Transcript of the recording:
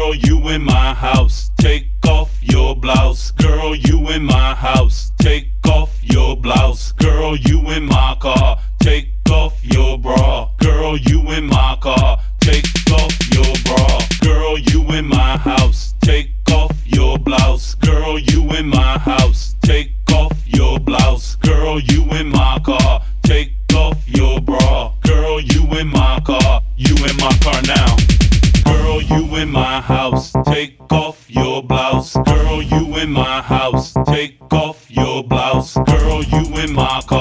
Girl, you in my house. Take off your blouse. Girl, you in my house. Take off your blouse. Girl, you in my car. Take off your bra. Girl, you in my car. Take off your bra. Girl, you in my house. Take off your blouse. Girl, you in my house. Take off your blouse. Girl, you in my car. house, take off your blouse. Girl, you in my house, take off your blouse. Girl, you in my car.